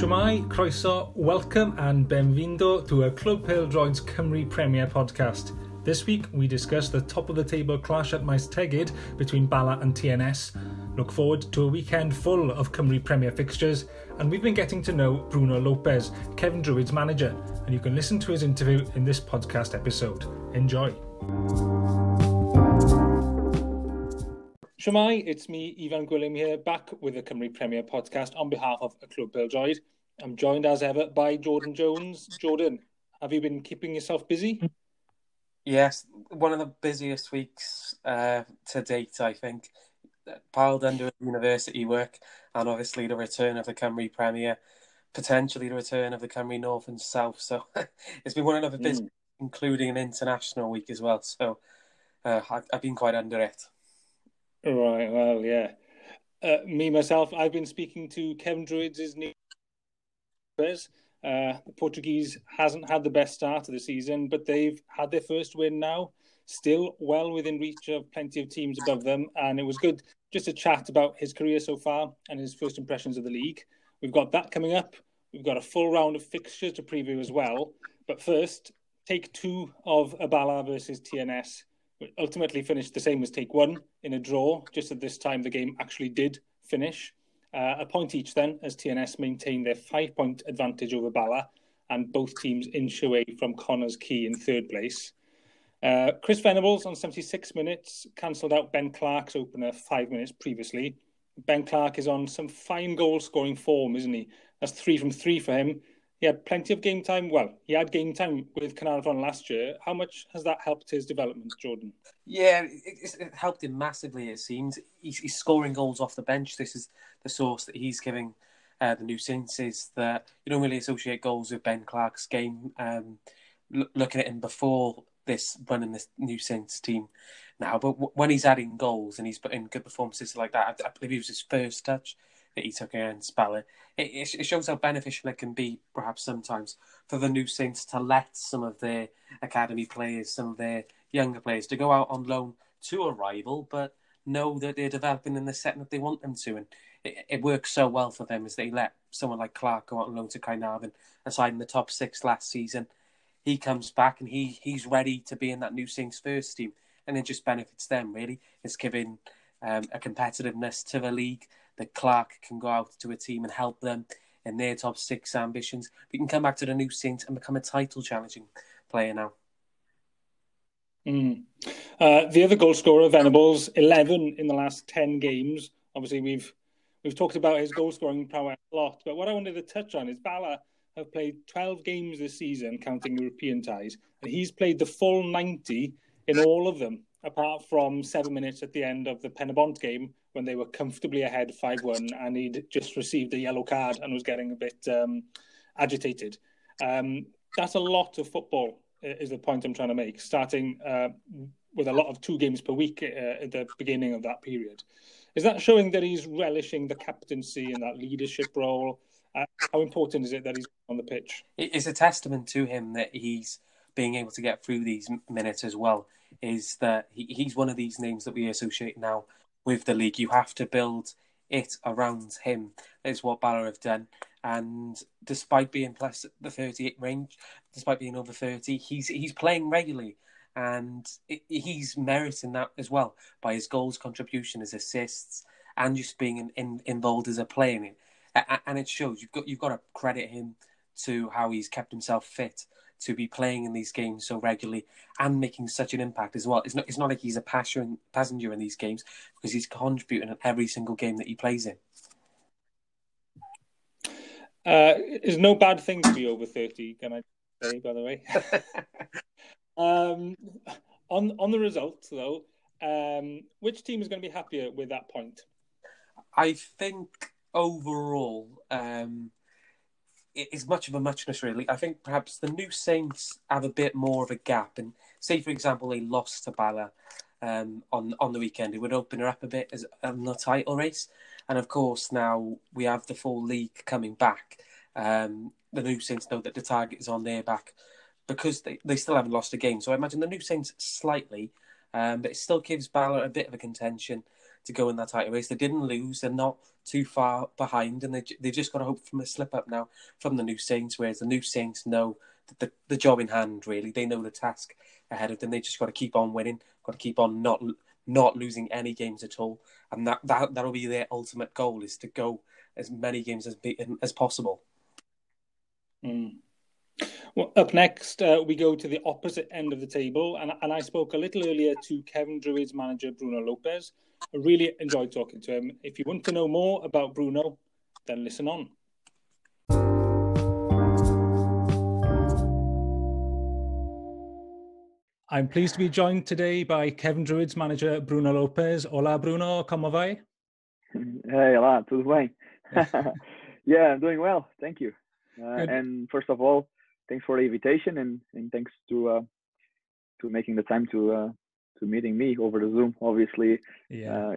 Shwmai, croeso, welcome and benvindo to a Club Pêl-droed's Cymru Premier podcast. This week we discuss the top of the table clash at Maes Tegid between Bala and TNS. Look forward to a weekend full of Cymru Premier fixtures, and we've been getting to know Bruno Lopez, Cefn Druid's manager, and you can listen to his interview in this podcast episode. Enjoy. Shwmai, it's me, Ivan Gwilym here, back with the Cymru Premier podcast on behalf of a Club Pêl-droed. I'm joined as ever by Jordan Jones. Jordan, have you been keeping yourself busy? Yes, one of the busiest weeks uh, to date, I think. Piled under university work and obviously the return of the Cymru Premier, potentially the return of the Cymru North and South. So it's been one of the busy, mm. including an international week as well. So uh, I've, I've been quite under it. Right. Well, yeah. Uh, me myself, I've been speaking to Cefn Druids' new Uh, the Portuguese hasn't had the best start of the season, but they've had their first win now. Still well within reach of plenty of teams above them, and it was good just to chat about his career so far and his first impressions of the league. We've got that coming up. We've got a full round of fixtures to preview as well. But first, take two of Abala versus TNS which ultimately finished the same as take one in a draw. Just at this time, the game actually did finish. Uh, a point each then, as TNS maintained their five point advantage over Bala, and both teams inch away from Connah's Quay in third place. Uh, Chris Venables on 76 minutes cancelled out Ben Clark's opener five minutes previously. Ben Clark is on some fine goal scoring form, isn't he? That's three from three for him he had plenty of game time. Well, he had game time with Caernarfon last year. How much has that helped his development, Jordan? Yeah, it, it helped him massively. It seems he's, he's, scoring goals off the bench. This is the source that he's giving uh, the new Saints is that you don't really associate goals with Ben Clark's game. Um, l- looking at him before this running this new Saints team now, but w- when he's adding goals and he's putting good performances like that, I, I believe it was his first touch that he took against Bala. It, it, shows how beneficial it can be, perhaps sometimes, for the new Saints to let some of their academy players, some of their younger players, to go out on loan to a rival, but know that they're developing in the setting that they want them to. And it, it works so well for them as they let someone like Clark go out on loan to Caernarfon, aside in the top six last season. He comes back and he he's ready to be in that new Saints first team, and it just benefits them really. It's giving um, a competitiveness to the league that Clark can go out to a team and help them in their top six ambitions. We can come back to the new Saints and become a title challenging player now. Mm. Uh, the other goal scorer, Venables, eleven in the last ten games. Obviously, we've we've talked about his goal scoring prowess a lot, but what I wanted to touch on is Bala have played twelve games this season, counting European ties, and he's played the full ninety in all of them apart from seven minutes at the end of the Penybont game when they were comfortably ahead 5 1 and he'd just received a yellow card and was getting a bit um, agitated. Um, that's a lot of football, is the point I'm trying to make, starting uh, with a lot of two games per week uh, at the beginning of that period. Is that showing that he's relishing the captaincy and that leadership role? Uh, how important is it that he's on the pitch? It's a testament to him that he's being able to get through these minutes as well is that he, he's one of these names that we associate now with the league. You have to build it around him. Is what Bala have done. And despite being plus the 38 range, despite being over 30, he's he's playing regularly, and it, he's meriting that as well by his goals, contribution, his assists, and just being in, in, involved as a player in it. And it shows. You've got you've got to credit him to how he's kept himself fit to be playing in these games so regularly and making such an impact as well. It's not it's not like he's a passion, passenger in these games because he's contributing in every single game that he plays in. Uh, it's no bad thing to be over thirty, can I say? By the way, um, on on the result though, um, which team is going to be happier with that point? I think overall, um, is much of a muchness, really. I think perhaps the new Saints have a bit more of a gap. And say, for example, they lost to Bala um, on on the weekend, it would open her up a bit as on the title race. And of course, now we have the full league coming back. Um, the new Saints know that the target is on their back because they, they still haven't lost a game. So I imagine the new Saints slightly, um, but it still gives Bala a bit of a contention to go in that title race. They didn't lose. They're not too far behind, and they they've just got to hope from a slip up now from the new Saints. Whereas the new Saints know the the job in hand. Really, they know the task ahead of them. They just got to keep on winning. Got to keep on not not losing any games at all, and that that that'll be their ultimate goal is to go as many games as as possible. Mm. Well, up next, uh, we go to the opposite end of the table, and, and I spoke a little earlier to Cefn Druids manager Bruno Lopez. I really enjoyed talking to him. If you want to know more about Bruno, then listen on. I'm pleased to be joined today by Cefn Druids manager Bruno Lopez. Hola Bruno, como vai? Hey, olá, tudo bem? yeah, I'm doing well, thank you. Uh, and first of all, thanks for the invitation and, and thanks to uh, to making the time to uh, to meeting me over the Zoom. Obviously, yeah. Uh,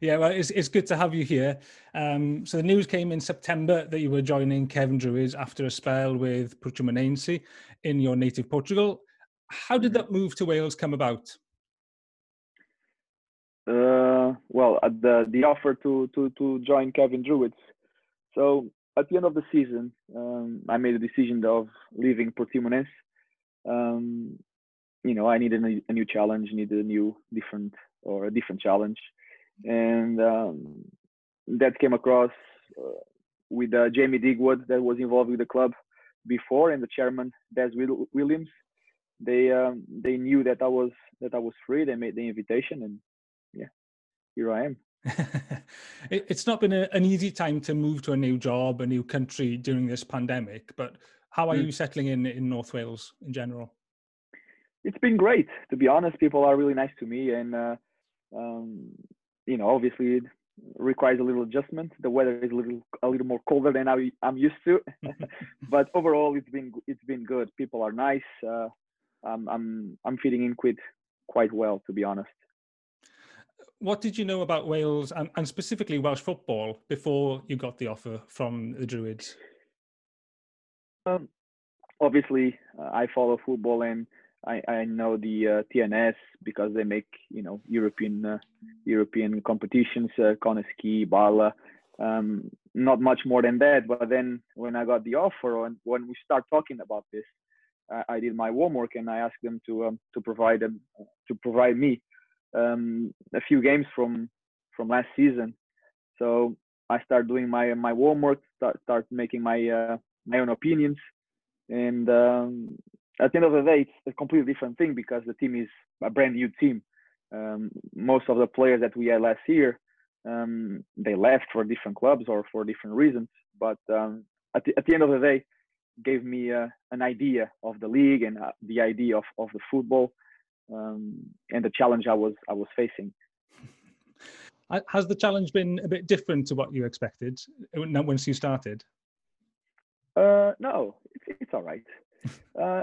yeah, well, it's it's good to have you here. Um, so the news came in September that you were joining Cefn Druids after a spell with Portimonense in your native Portugal. How did that move to Wales come about? Uh, well, the the offer to to to join Cefn Druids. So at the end of the season, um, I made a decision of leaving Portimonense. Um, you know, I needed a, a, new challenge, needed a new, different, or a different challenge, and um, that came across uh, with uh, Jamie Digwood that was involved with the club before, and the chairman Des Williams. They um, they knew that I was that I was free. They made the invitation, and yeah, here I am. it's not been a, an easy time to move to a new job, a new country during this pandemic. But how are mm. you settling in in North Wales in general? It's been great, to be honest. People are really nice to me, and uh, um, you know, obviously, it requires a little adjustment. The weather is a little a little more colder than I, I'm used to, but overall, it's been it's been good. People are nice. Uh, I'm I'm I'm fitting in quite quite well, to be honest what did you know about Wales and, and specifically Welsh football before you got the offer from the Druids? Um, obviously, uh, I follow football and I, I know the uh, TNS because they make you know European uh, European competitions, uh, Bala. Um, not much more than that. But then when I got the offer and when we start talking about this, I, I did my homework and I asked them to um, to provide them to provide me um, a few games from from last season. So I start doing my my homework, start start making my uh, my own opinions, and um, at the end of the day, it's a completely different thing because the team is a brand new team. Um, most of the players that we had last year, um, they left for different clubs or for different reasons. But um, at the, at the end of the day, gave me uh, an idea of the league and uh, the idea of, of the football um, and the challenge I was I was facing. Has the challenge been a bit different to what you expected once you started? Uh, no, it's, it's all right. Uh,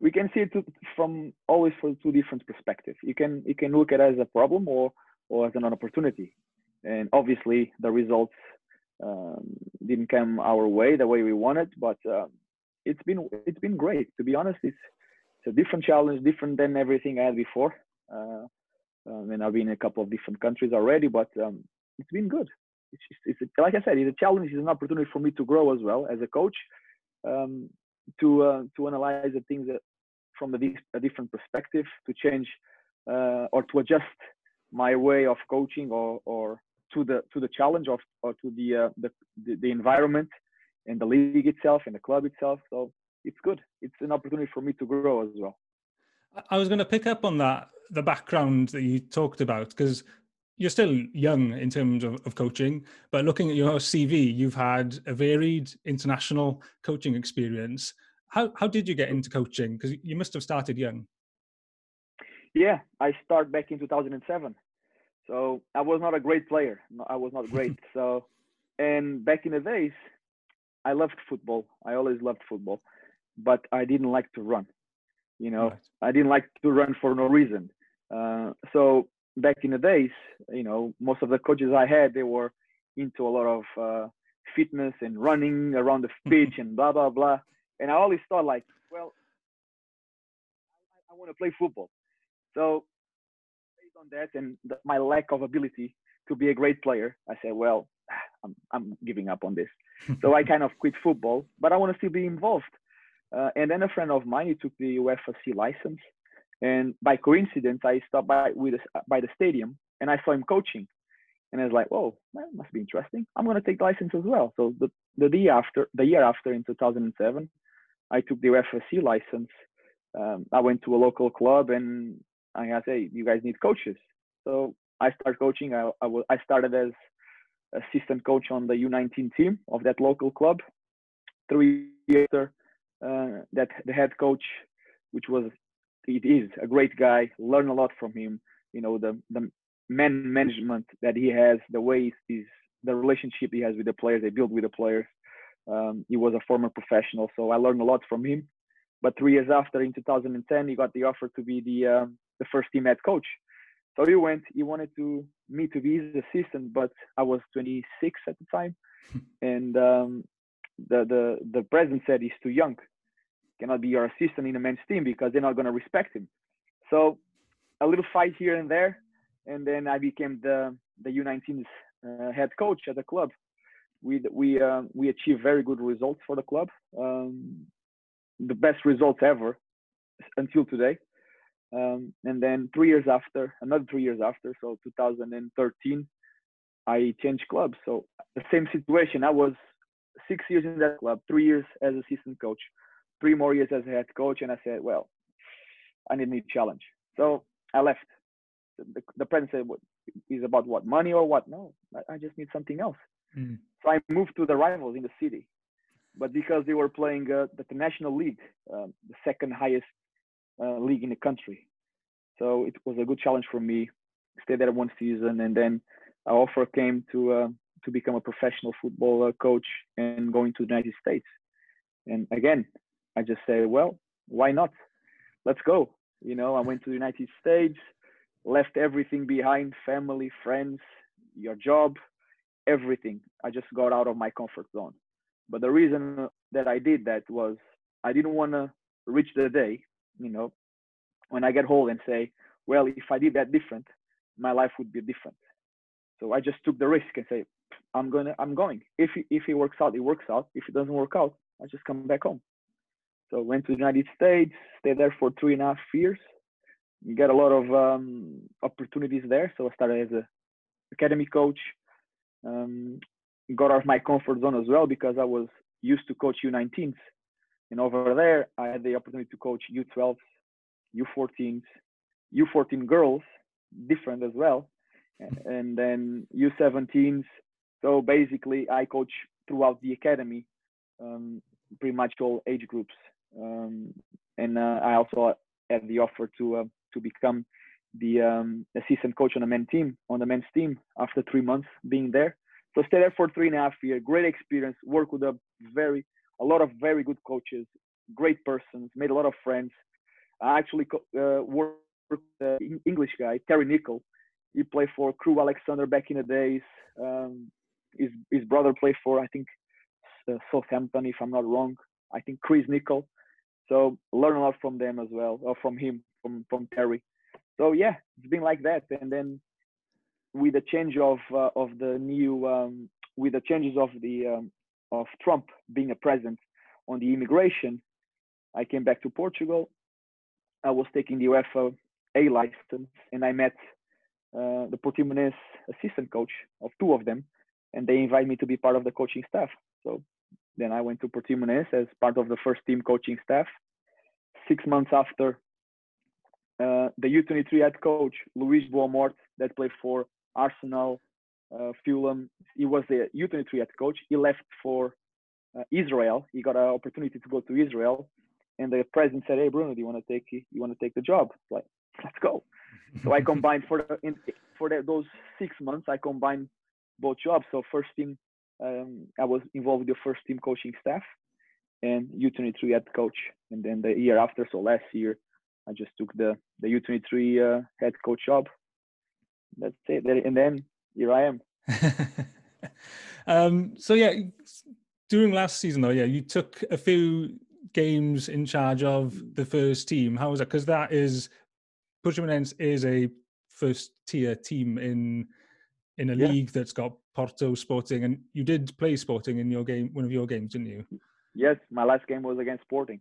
we can see it from always from two different perspectives. You can you can look at it as a problem or or as an opportunity. And obviously, the results um, didn't come our way the way we wanted, but um, it's been it's been great. To be honest, it's it's a different challenge, different than everything I had before. Uh, um, and I've been in a couple of different countries already, but um, it's been good. It's, just, it's a, like I said, it's a challenge. It's an opportunity for me to grow as well as a coach, um, to uh, to analyze the things from a, a, different perspective, to change uh, or to adjust my way of coaching or or to the to the challenge of or to the uh, the, the, the environment and the league itself and the club itself. So it's good. It's an opportunity for me to grow as well. I was going to pick up on that, the background that you talked about, because you're still young in terms of, of coaching, but looking at your CV, you've had a varied international coaching experience. How, how did you get into coaching? Because you must have started young. Yeah, I started back in 2007. So I was not a great player. I was not great. so, and back in the days, I loved football. I always loved football but I didn't like to run. You know, right. I didn't like to run for no reason. Uh, so back in the days, you know, most of the coaches I had, they were into a lot of uh, fitness and running around the pitch and blah blah blah. And I always thought like, well, I, I want to play football. So based on that and the, my lack of ability to be a great player, I said, well, I'm, I'm giving up on this. so I kind of quit football, but I want to still be involved. Uh, and then a friend of mine, he took the UEFA C license. And by coincidence, I stopped by with by the stadium and I saw him coaching. And I was like, "Whoa, that must be interesting. I'm to take the license as well." So the the year after, the year after, in 2007, I took the UEFA C license. Um, I went to a local club and I said, "Hey, you guys need coaches." So I started coaching. I I, I started as assistant coach on the U19 team of that local club. Three years later, uh, that the head coach, which was it is a great guy, learn a lot from him. You know the the man management that he has, the way he's the relationship he has with the players, they build with the players. Um, he was a former professional, so I learned a lot from him. But three years after, in 2010, he got the offer to be the um, the first team head coach. So he went. He wanted to me to be his assistant, but I was 26 at the time, and um, the the the president said he's too young, cannot be your assistant in a men's team because they're not going to respect him. So a little fight here and there, and then I became the the U19's uh, head coach at the club. We we uh, we achieved very good results for the club, um, the best results ever until today. Um, and then three years after, another three years after, so 2013, I changed clubs. So the same situation. I was six years in that club, three years as assistant coach, three more years as a head coach, and I said, well, I need a new challenge. So I left. The, the president said, what, is about what money or what? No, I, I just need something else. Mm. So I moved to the rivals in the city, but because they were playing uh, the, national league, um, the second highest uh, league in the country. So it was a good challenge for me. Stayed there one season, and then an offer came to uh, to become a professional football coach and going to the United States. And again, I just say, well, why not? Let's go. You know, I went to the United States, left everything behind, family, friends, your job, everything. I just got out of my comfort zone. But the reason that I did that was I didn't want to reach the day you know, when I get home and say, well, if I did that different, my life would be different. So I just took the risk and say, I'm gonna, I'm going. If if it works out, it works out. If it doesn't work out, I just come back home. So went to the United States, stayed there for three and a half years. Get a lot of um, opportunities there. So I started as a academy coach. Um, got out of my comfort zone as well because I was used to coach U19s and over there, I had the opportunity to coach U12s, U14s, U14 girls, different as well, and then U17s. So basically, I coach throughout the academy, um, pretty much all age groups. Um, and uh, I also had the offer to uh, to become the um, assistant coach on the men's team on the men's team after three months being there. So stay there for three and a half years. Great experience. Work with a very a lot of very good coaches, great persons, made a lot of friends. I actually uh, worked with the English guy, Terry Nicholl. He played for Crewe Alexandra back in the days. Um, his, his brother played for, I think, Southampton, if I'm not wrong. I think Chris Nicholl. So learn a lot from them as well, or from him, from, from Terry. So yeah, it's been like that. And then with the change of uh, of the new um, with the changes of the um, of Trump being a president on the immigration, I came back to Portugal. I was taking the UEFA A license, and I met uh, the Portimonense assistant coach of two of them, and they invited me to be part of the coaching staff. So then I went to Portimonense as part of the first team coaching staff. Six months after, uh, the U23 head coach Luis Boa Morte, that played for Arsenal, uh, Fulham. He was the U23 head coach. He left for uh, Israel. He got an opportunity to go to Israel, and the president said, "Hey, Bruno, do you want to take you want to take the job?" Like, let's go. so I combined for the, in, for the, those six months. I combined both jobs. So first team, um, I was involved with the first team coaching staff, and U23 head coach. And then the year after, so last year, I just took the the U23 uh, head coach job. That's it. And then here I am. um, so yeah, during last season though, yeah, you took a few games in charge of the first team. How was that? Because that is Portimonense is a first tier team in in a Yeah. league that's got Porto Sporting, and you did play Sporting in your game, one of your games, didn't you? Yes, my last game was against Sporting.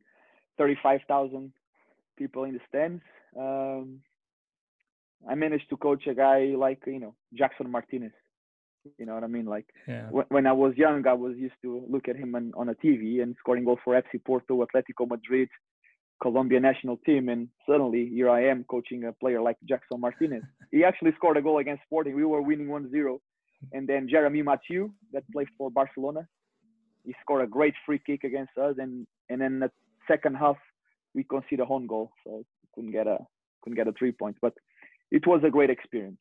35,000 people in the stands. Um, I managed to coach a guy like, you know, Jackson Martinez. You know what I mean? Like Yeah. when, when I was young, I was used to look at him on, on a TV and scoring goals for FC Porto, Atletico Madrid, Colombia national team. And suddenly here I am coaching a player like Jackson Martinez. he actually scored a goal against Sporting. We were winning 1 0. And then Jeremy Mathieu, that played for Barcelona, he scored a great free kick against us. And, and then the second half, we conceded a home goal. So couldn't get a, couldn't get a three points. But it was a great experience.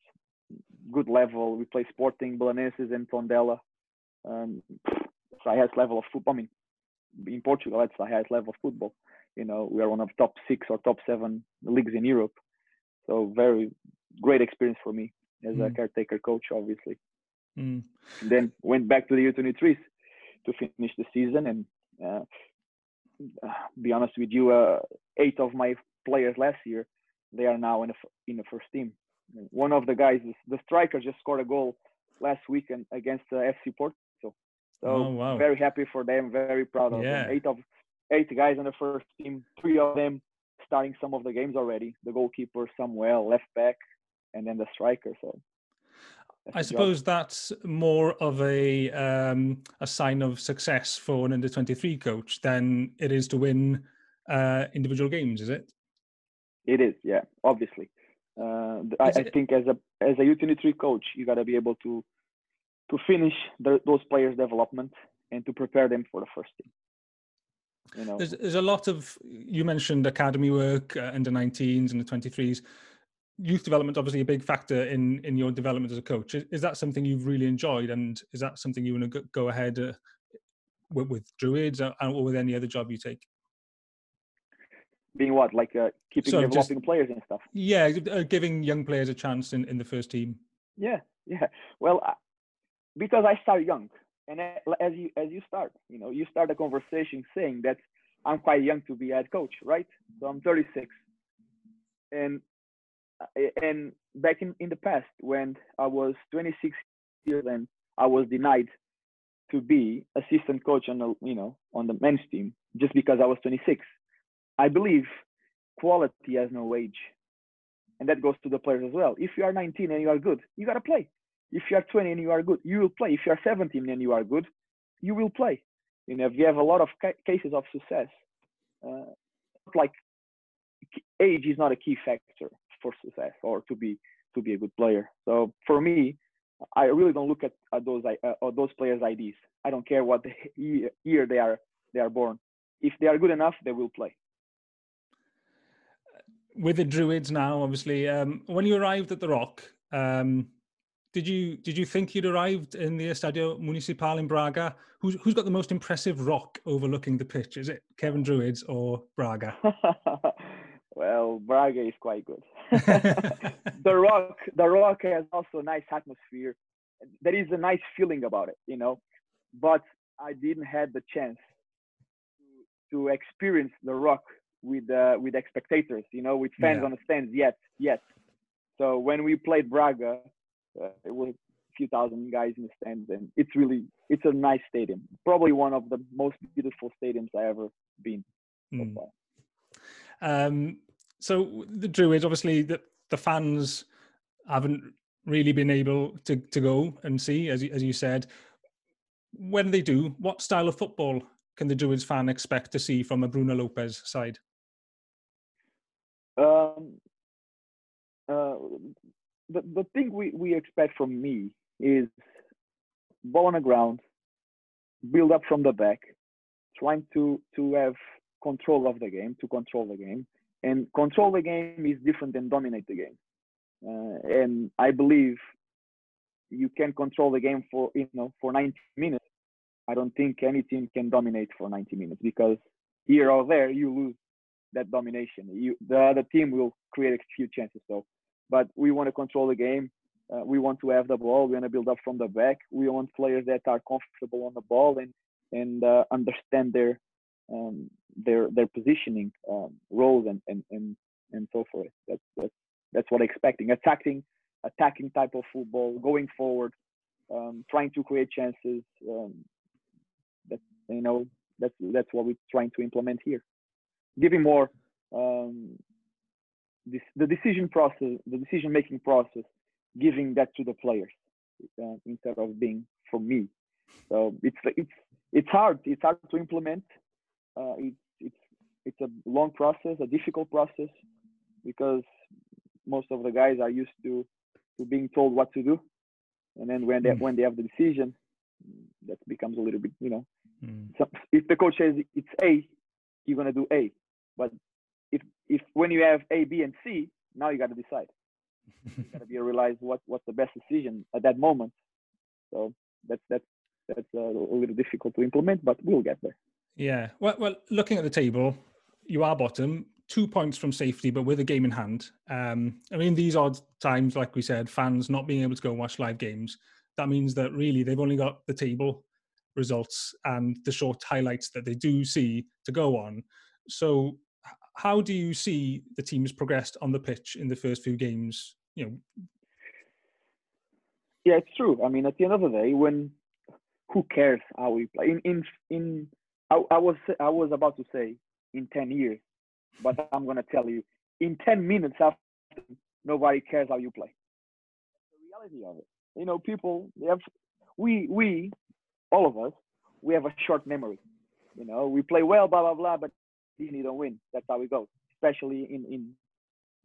Good level. We play Sporting, Belenenses, and Tondela. Um, it's the highest level of football. I mean, in Portugal, that's the highest level of football. You know, we are one of top six or top seven leagues in Europe. So very great experience for me as a Mm. caretaker coach, obviously. Mm. Then went back to the U23s to finish the season. And uh, be honest with you, uh, eight of my players last year, they are now in the, in the first team. One of the guys, the striker, just scored a goal last weekend against uh, FC Porto. So Oh, wow. very happy for them, very proud of Yeah. them. Eight of eight guys on the first team, three of them starting some of the games already. The goalkeeper, Samuel, left back, and then the striker. So I the job. suppose that's more of a um, a sign of success for an under twenty three coach than it is to win uh, individual games, is it? It is, yeah, obviously. Uh, I, I think as a as a U23 coach, you got to be able to to finish the, those players' development and to prepare them for the first team. You know, There's, there's a lot of you mentioned academy work, uh, under 19s and the 23s. Youth development obviously a big factor in in your development as a coach. Is, is that something you've really enjoyed, and is that something you want to go, ahead uh, with, with Druids or, or with any other job you take? being what like uh, keeping So just- developing players and stuff. Yeah, uh, giving young players a chance in, in the first team. Yeah, yeah. Well, I- because I start young, and as you as you start, you know, you start a conversation saying that I'm quite young to be head coach, right? So I'm 36, and uh, and back in in the past when I was 26 years and I was denied to be assistant coach on the you know on the men's team just because I was 26. I believe quality has no age and that goes to the players as well. If you are 19 and you are good, you gotta play. If you are 20 and you are good, you will play. If you are 17 and you are good, you will play. You know, if you have a lot of ca- cases of success, uh, like age is not a key factor for success or to be to be a good player. So for me, I really don't look at, at those uh, those players' IDs. I don't care what year, year they are they are born. If they are good enough, they will play. with the druids now obviously um, when you arrived at the rock um, did you did you think you'd arrived in the estadio municipal in braga who's, who's got the most impressive rock overlooking the pitch is it cefn druids or braga well, Braga is quite good. the rock, the rock has also a nice atmosphere. There is a nice feeling about it, you know. But I didn't have the chance to, to experience the rock with uh, with spectators, you know, with fans Yeah. on the stands yet, yet. So when we played Braga, uh, it was a few thousand guys in the stands, and it's really it's a nice stadium. Probably one of the most beautiful stadiums I ever been so Mm. far. Um, so the Druids, obviously, the, the fans haven't really been able to, to go and see, as as you said. When they do, what style of football can the Druids fan expect to see from a Bruno Lopez side? Um, uh, the the thing we, we expect from me is ball on the ground, build up from the back, trying to to have control of the game, to control the game, and control the game is different than dominate the game. Uh, and I believe you can control the game for you know for 90 minutes. I don't think any team can dominate for 90 minutes because here or there you lose that domination. You, the other team will create a few chances. So, but we want to control the game. Uh, we want to have the ball. We want to build up from the back. We want players that are comfortable on the ball and and uh, understand their um, their their positioning um, roles and, and and and so forth. That's that's that's what I'm expecting. Attacking, attacking type of football, going forward, um, trying to create chances. Um, that you know, that's that's what we're trying to implement here. Giving more um, this, the decision process, the decision making process, giving that to the players uh, instead of being for me. So it's it's it's hard. It's hard to implement. Uh, it's it's it's a long process, a difficult process, because most of the guys are used to to being told what to do, and then when they mm. when they have the decision, that becomes a little bit you know. Mm. So if the coach says it's A, you're gonna do A, but if if when you have A, B, and C, now you got to decide. you got to be realize what what's the best decision at that moment. So that's that's that's a, a little difficult to implement, but we'll get there. Yeah. Well, well, looking at the table, you are bottom, two points from safety, but with a game in hand. Um, I mean, these odd times, like we said, fans not being able to go watch live games. That means that really they've only got the table results and the short highlights that they do see to go on. So, how do you see the teams progressed on the pitch in the first few games? You know. Yeah, it's true. I mean, at the end of the day, when who cares how we play? In in in, I, I was I was about to say in ten years, but I'm gonna tell you in ten minutes after nobody cares how you play. That's the reality of it. You know, people they have we we all of us we have a short memory. You know, we play well, blah blah blah, but you don't win. That's how it goes, especially in in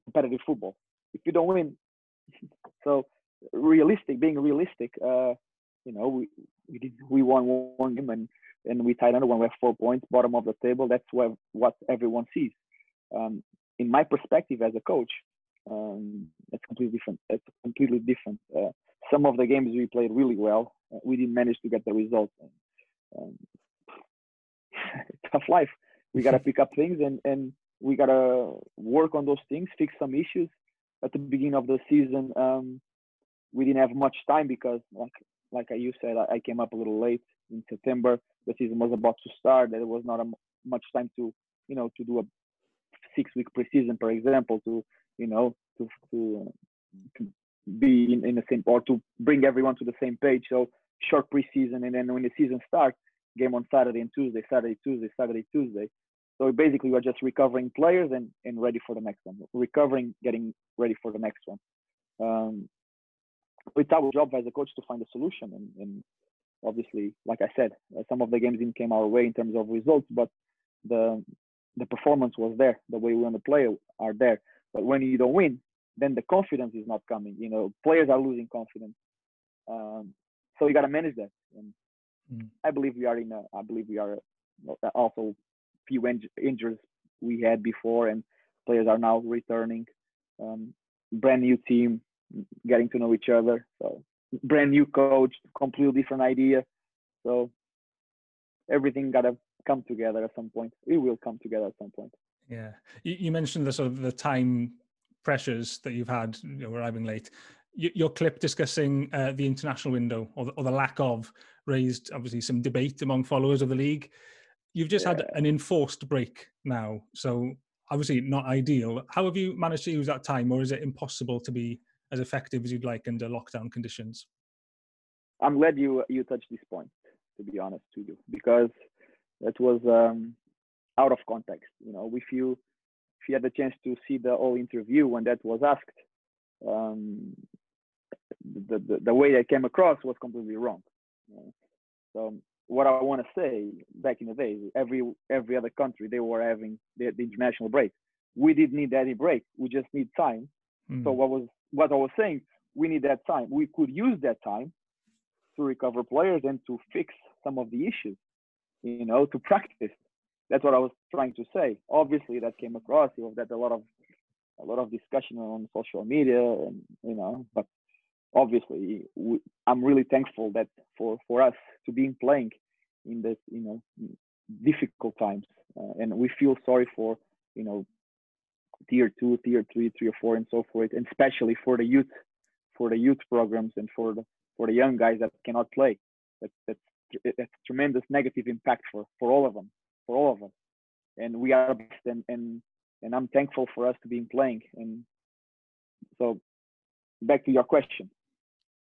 competitive football. If you don't win, so realistic, being realistic, uh, you know, we we did we won one game and and we tied another one. We have four points, bottom of the table. That's what what everyone sees. Um, in my perspective as a coach, um, it's completely different. It's completely different. Uh, some of the games we played really well. Uh, we didn't manage to get the result. Um, tough life. We gotta pick up things and and we gotta work on those things, fix some issues. At the beginning of the season, um, we didn't have much time because, like like you said, I came up a little late in September. The season was about to start. There was not a, much time to, you know, to do a six-week preseason, for example, to, you know, to to, to be in, in the same or to bring everyone to the same page. So short preseason, and then when the season starts, game on Saturday and Tuesday, Saturday, Tuesday, Saturday, Tuesday. So basically, we're just recovering players and, and ready for the next one. Recovering, getting ready for the next one. Um, it's our job as a coach to find a solution. And, and obviously, like I said, uh, some of the games didn't came our way in terms of results, but the the performance was there. The way we want to play are there. But when you don't win, then the confidence is not coming. You know, players are losing confidence. Um, so you got to manage that. And mm. I believe we are in. A, I believe we are uh, also few injuries we had before, and players are now returning. Um, brand new team, getting to know each other. So brand new coach, completely different idea. So everything gotta come together at some point. It will come together at some point. Yeah, you, you mentioned the sort of the time pressures that you've had you know, arriving late. Your clip discussing uh, the international window or the, or the, lack of raised obviously some debate among followers of the league. You've just yeah. had an enforced break now, so obviously not ideal. How have you managed to use that time, or is it impossible to be as effective as you'd like under lockdown conditions? I'm glad you you touched this point. To be honest to you, because it was um, out of context. You know, if you if you had the chance to see the whole interview when that was asked, um, the, the, the way that came across was completely wrong. You know? So what I want to say, back in the days, every every other country they were having the, the international break. We didn't need any break. We just need time. Mm. So what was what I was saying, we need that time. We could use that time to recover players and to fix some of the issues, you know, to practice. That's what I was trying to say. Obviously, that came across. You know, that a lot of a lot of discussion on social media, and you know, but obviously, we, I'm really thankful that for for us to be playing in this, you know, difficult times, uh, and we feel sorry for you know tier two, tier three, tier four, and so forth, and especially for the youth, for the youth programs and for the for the young guys that cannot play. That, that's that's tremendous negative impact for for all of them, for all of us. And we are best, and and and I'm thankful for us to be playing. And so back to your question.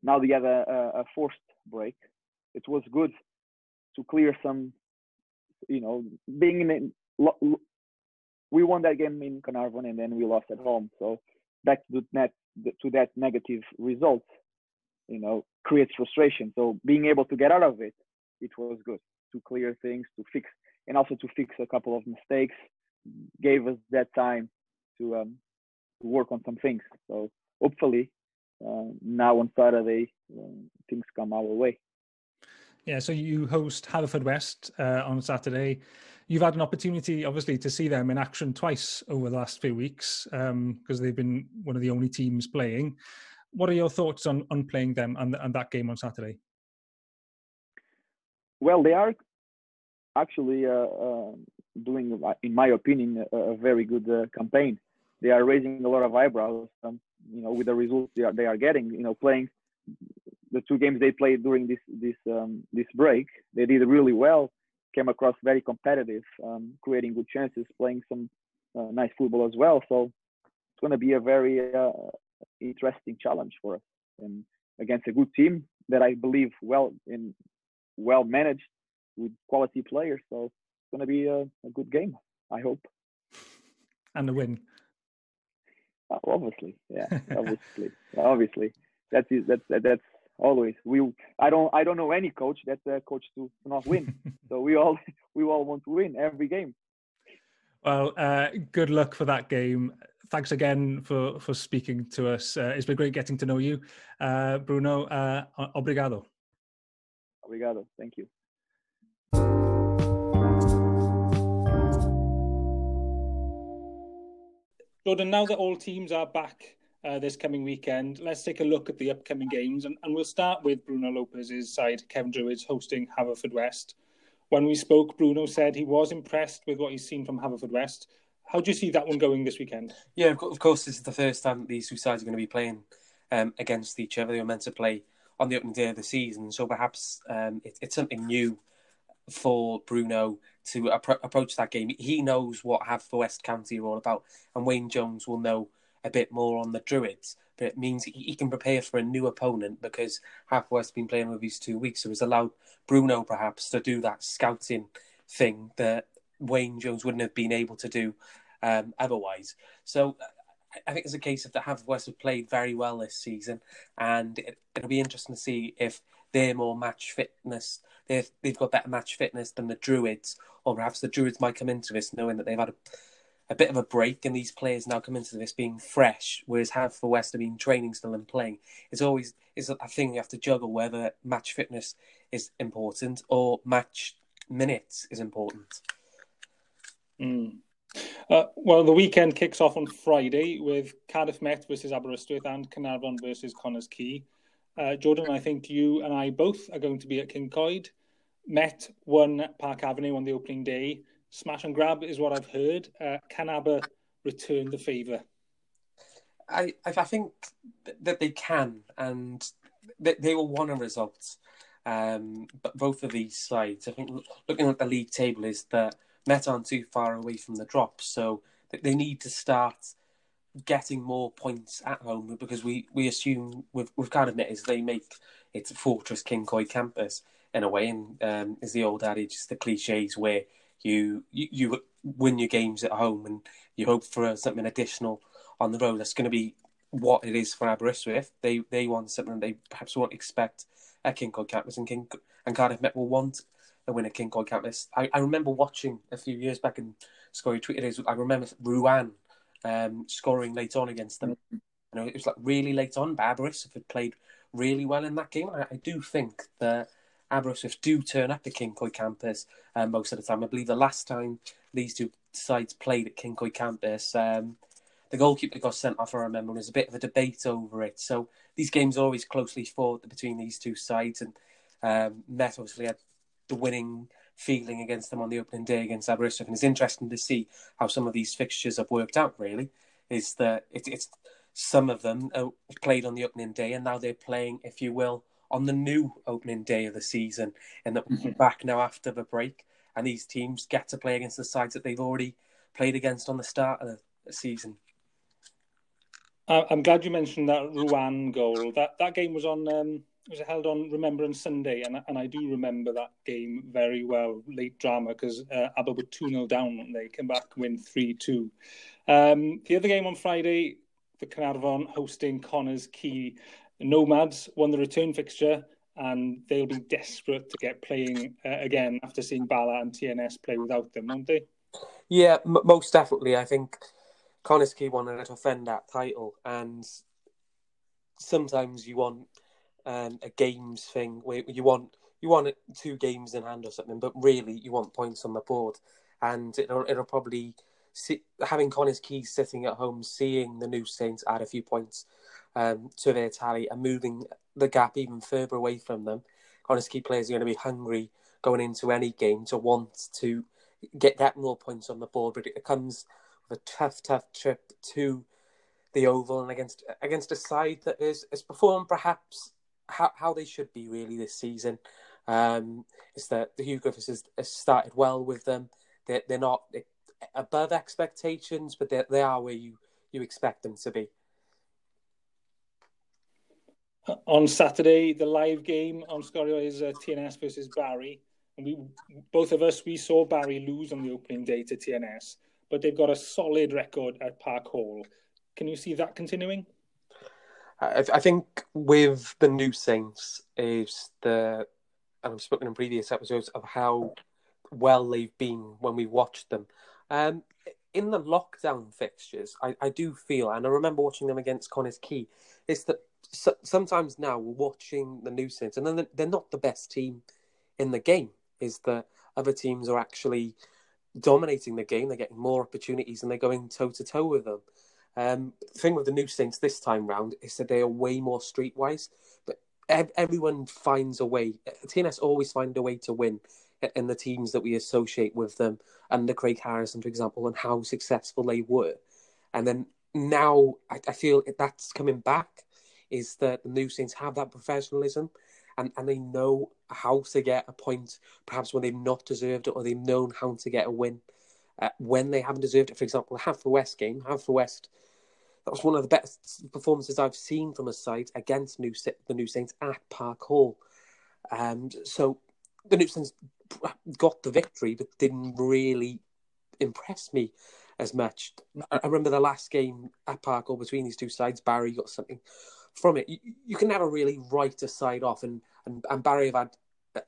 Now they have a, a, forced break. It was good to clear some, you know, being in. We won that game in Caernarfon and then we lost at home. So back to that to that negative result, you know, creates frustration. So being able to get out of it, it was good to clear things, to fix, and also to fix a couple of mistakes. Gave us that time to um, to work on some things. So hopefully uh, now on Saturday uh, things come our way. Yeah, so you host Haverfordwest uh, on Saturday. You've had an opportunity, obviously, to see them in action twice over the last few weeks because um, they've been one of the only teams playing. What are your thoughts on on playing them and, and that game on Saturday? Well, they are actually uh, uh, doing, in my opinion, a, a very good uh, campaign. They are raising a lot of eyebrows, um, you know, with the results they are they are getting. You know, playing the two games they played during this this um, this break, they did really well. Came across very competitive, um, creating good chances, playing some uh, nice football as well. So it's going to be a very uh, interesting challenge for us, and against a good team that I believe well in well managed with quality players. So it's going to be a, a good game. I hope. And a win. Uh, obviously, yeah, obviously, obviously. That's that's that's always we. I don't I don't know any coach that a coach to, to not win. so we all we all want to win every game. Well, uh, good luck for that game. Thanks again for for speaking to us. Uh, it's been great getting to know you, uh, Bruno. Uh, obrigado. Obrigado. Thank you. Jordan, now that all teams are back uh, this coming weekend, let's take a look at the upcoming games. And, and we'll start with Bruno Lopez's side, Cefn Druids, hosting Haverfordwest. When we spoke, Bruno said he was impressed with what he's seen from Haverfordwest. How do you see that one going this weekend? Yeah, of course, this is the first time these two sides are going to be playing um, against each other. They were meant to play on the opening day of the season, so perhaps um, it, it's something new for Bruno to appro- approach that game. He knows what Haverfordwest County are all about, and Wayne Jones will know a bit more on the Druids. But it means he can prepare for a new opponent because has been playing with these two weeks, so it's allowed Bruno perhaps to do that scouting thing that Wayne Jones wouldn't have been able to do um, otherwise. So I think it's a case of that Haverfordwest have played very well this season, and it, will be interesting to see if they're more match fitness. They've they've got better match fitness than the Druids, or perhaps the Druids might come into this knowing that they've had a, a bit of a break, and these players now come into this being fresh, whereas Haverfordwest have been training still and playing. It's always it's a thing you have to juggle whether match fitness is important or match minutes is important. Mm. Uh, well, the weekend kicks off on Friday with Cardiff Met versus Aberystwyth and Caernarfon versus Connah's Quay. Uh, Jordan, I think you and I both are going to be at Cyncoed. Met won Park Avenue on the opening day. Smash and grab is what I've heard. Uh, can Aber return the favour? I, I think that they can, and they, they will want a result. Um, but both of these sides, I think, looking at the league table, is that Met aren't too far away from the drop, so they need to start getting more points at home because we, we assume we've, we've kind of met is they make it Fortress Cyncoed campus in a way, and um, is the old adage, the cliches where you, you, you win your games at home and you hope for something additional on the road. That's going to be what it is for Aberystwyth. They they want something they perhaps won't expect at Cyncoed campus, and King and Cardiff Met will want a win at Cyncoed campus. I, I remember watching a few years back and Scory tweeted is I remember Ruan um, scoring late on against them. You know, it was like really late on. Aberystwyth had played really well in that game. I, I do think that Aberystwyth do turn up at Cyncoed campus um, most of the time. I believe the last time these two sides played at Cyncoed campus, um, the goalkeeper got sent off. I remember, and there's a bit of a debate over it. So these games are always closely fought between these two sides, and um, Met obviously had the winning feeling against them on the opening day against Aberystwyth. And it's interesting to see how some of these fixtures have worked out. Really, is that it, it's some of them played on the opening day, and now they're playing, if you will, on the new opening day of the season, and that mm-hmm. back now after the break, and these teams get to play against the sides that they've already played against on the start of the season. I'm glad you mentioned that Ruan goal. That that game was on um, was held on Remembrance Sunday, and and I do remember that game very well. Late drama because uh, Aber were two 0 down and they came back win three two. Um, the other game on Friday, the Caernarfon hosting Connah's Quay. Nomads won the return fixture, and they'll be desperate to get playing uh, again after seeing Bala and TNS play without them, won't they? Yeah, m- most definitely. I think Quay wanted to defend that title, and sometimes you want um, a games thing where you want you want two games in hand or something, but really you want points on the board, and it'll it'll probably see, having Connah's Quay sitting at home, seeing the new Saints add a few points um, to their tally and moving the gap even further away from them. Quay players are going to be hungry going into any game to want to get that more points on the board, but it comes with a tough, tough trip to the Oval and against against a side that is has performed perhaps how, how they should be really this season. Um, is that the Huw Griffiths has, has started well with them. They're, they're not above expectations, but they they are where you, you expect them to be. On Saturday, the live game on Sgorio is uh, TNS versus Barry, and we both of us we saw Barry lose on the opening day to TNS, but they've got a solid record at Park Hall. Can you see that continuing? I, I think with the new Saints is the, and I've spoken in previous episodes of how well they've been when we watched them. Um, in the lockdown fixtures, I, I do feel, and I remember watching them against Connah's Quay, is that so, sometimes now we're watching the new Saints, and then they're not the best team in the game. Is that other teams are actually dominating the game, they're getting more opportunities, and they're going toe to toe with them. Um, the thing with the new Saints this time round is that they are way more streetwise, but everyone finds a way. TNS always find a way to win in the teams that we associate with them, under Craig Harrison, for example, and how successful they were. And then now I, I feel that's coming back is that the new Saints have that professionalism and, and they know how to get a point, perhaps when they've not deserved it, or they've known how to get a win uh, when they haven't deserved it. For example, Haverfordwest game, Haverfordwest, that was one of the best performances I've seen from a side against New the New Saints at Park Hall. And so the New Saints got the victory, but didn't really impress me as much. I remember the last game at Park Hall between these two sides, Barry got something from it. You, you can never really write a side off, and, and, and Barry have had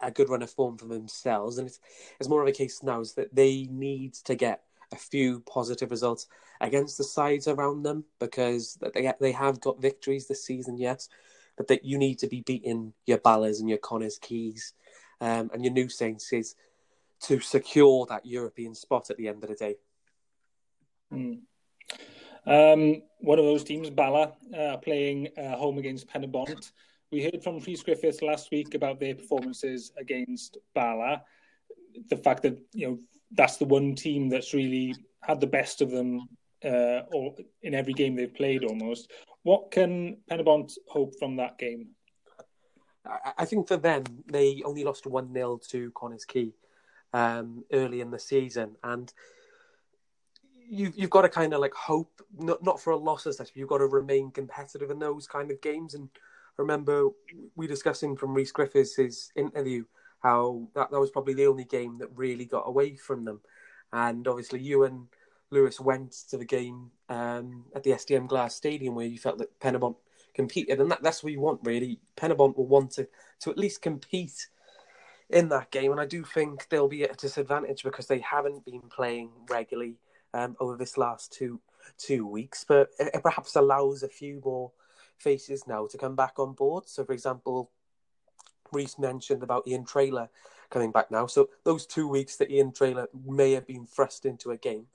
a good run of form for themselves, and it's it's more of a case now is that they need to get a few positive results against the sides around them because they they have got victories this season, yes, but that you need to be beating your Ballas and your Connah's Quays um, and your New Saints is to secure that European spot at the end of the day. Mm. Um, one of those teams, Bala, uh, playing uh, home against Pen y Bont. We heard from Rhys Griffiths last week about their performances against Bala. The fact that you know that's the one team that's really had the best of them uh, or in every game they've played almost. What can Pen y Bont hope from that game? I think for them, they only lost 1 0 to Connah's Quay um, early in the season. And you, you've got to kind of like hope, not, not for a loss as such, but you've got to remain competitive in those kind of games. And I remember we discussing from Rhys Griffiths' interview how that, that was probably the only game that really got away from them. And obviously, you and Lewis went to the game um, at the SDM Glass Stadium where you felt that Pen y Bont competed, and that, that's what you want really. Pen y Bont will want to, to at least compete in that game, and I do think they'll be at a disadvantage because they haven't been playing regularly um, over this last two two weeks, but it, perhaps allows a few more faces now to come back on board. So, for example, Rhys mentioned about Ian Trailer coming back now. So those two weeks that Ian Trailer may have been thrust into a game,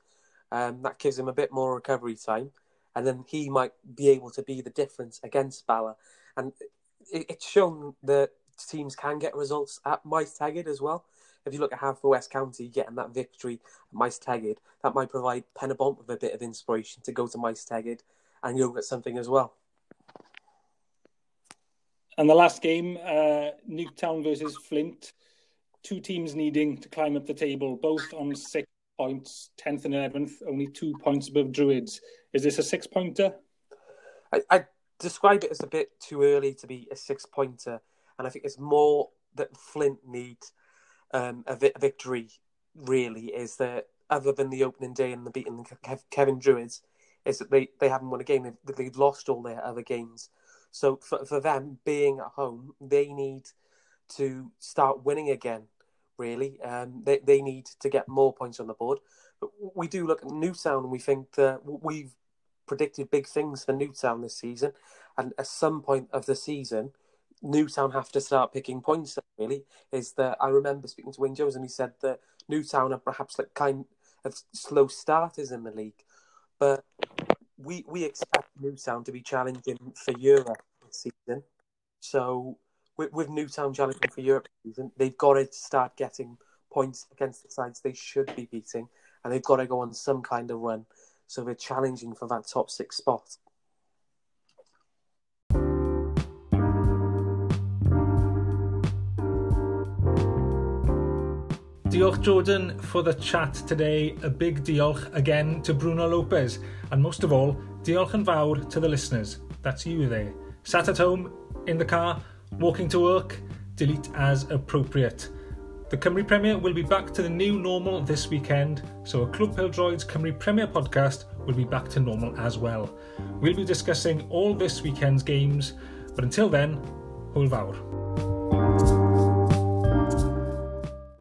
um, that gives him a bit more recovery time, and then he might be able to be the difference against Bala. And it, it's shown that teams can get results at Maes Tegid as well. If you look at Haverfordwest County getting that victory at Tegid, that might provide Pen y Bont with a bit of inspiration to go to Tegid and you'll get something as well. And the last game, uh, Newtown versus Flint. Two teams needing to climb up the table, both on six points, 10th and 11th, only two points above Druids. Is this a six pointer? I, I describe it as a bit too early to be a six pointer, and I think it's more that Flint need um, a, vi- victory. Really, is that other than the opening day and the beating Cefn Druids, is that they, they haven't won a game. They've, they've lost all their other games. So for for them being at home, they need to start winning again. Really, um, they they need to get more points on the board. But we do look at Newtown and we think that we've predicted big things for Newtown this season, and at some point of the season, Newtown have to start picking points. Really, is that I remember speaking to Wayne Jones and he said that Newtown are perhaps like kind of slow starters in the league, but we we expect Newtown to be challenging for Europe this season. So with, with Newtown challenging for Europe season, they've got to start getting points against the sides they should be beating, and they've got to go on some kind of run. So they're challenging for that top six spot. Diolch Jordan for the chat today. A big diolch again to Bruno Lopez. And most of all, diolch yn fawr to the listeners. That's you there. Sat at home, in the car, walking to work, delete as appropriate. The Cymru Premier will be back to the new normal this weekend, so a Club Peldroids Cymru Premier podcast will be back to normal as well. We'll be discussing all this weekend's games, but until then, hwyl fawr.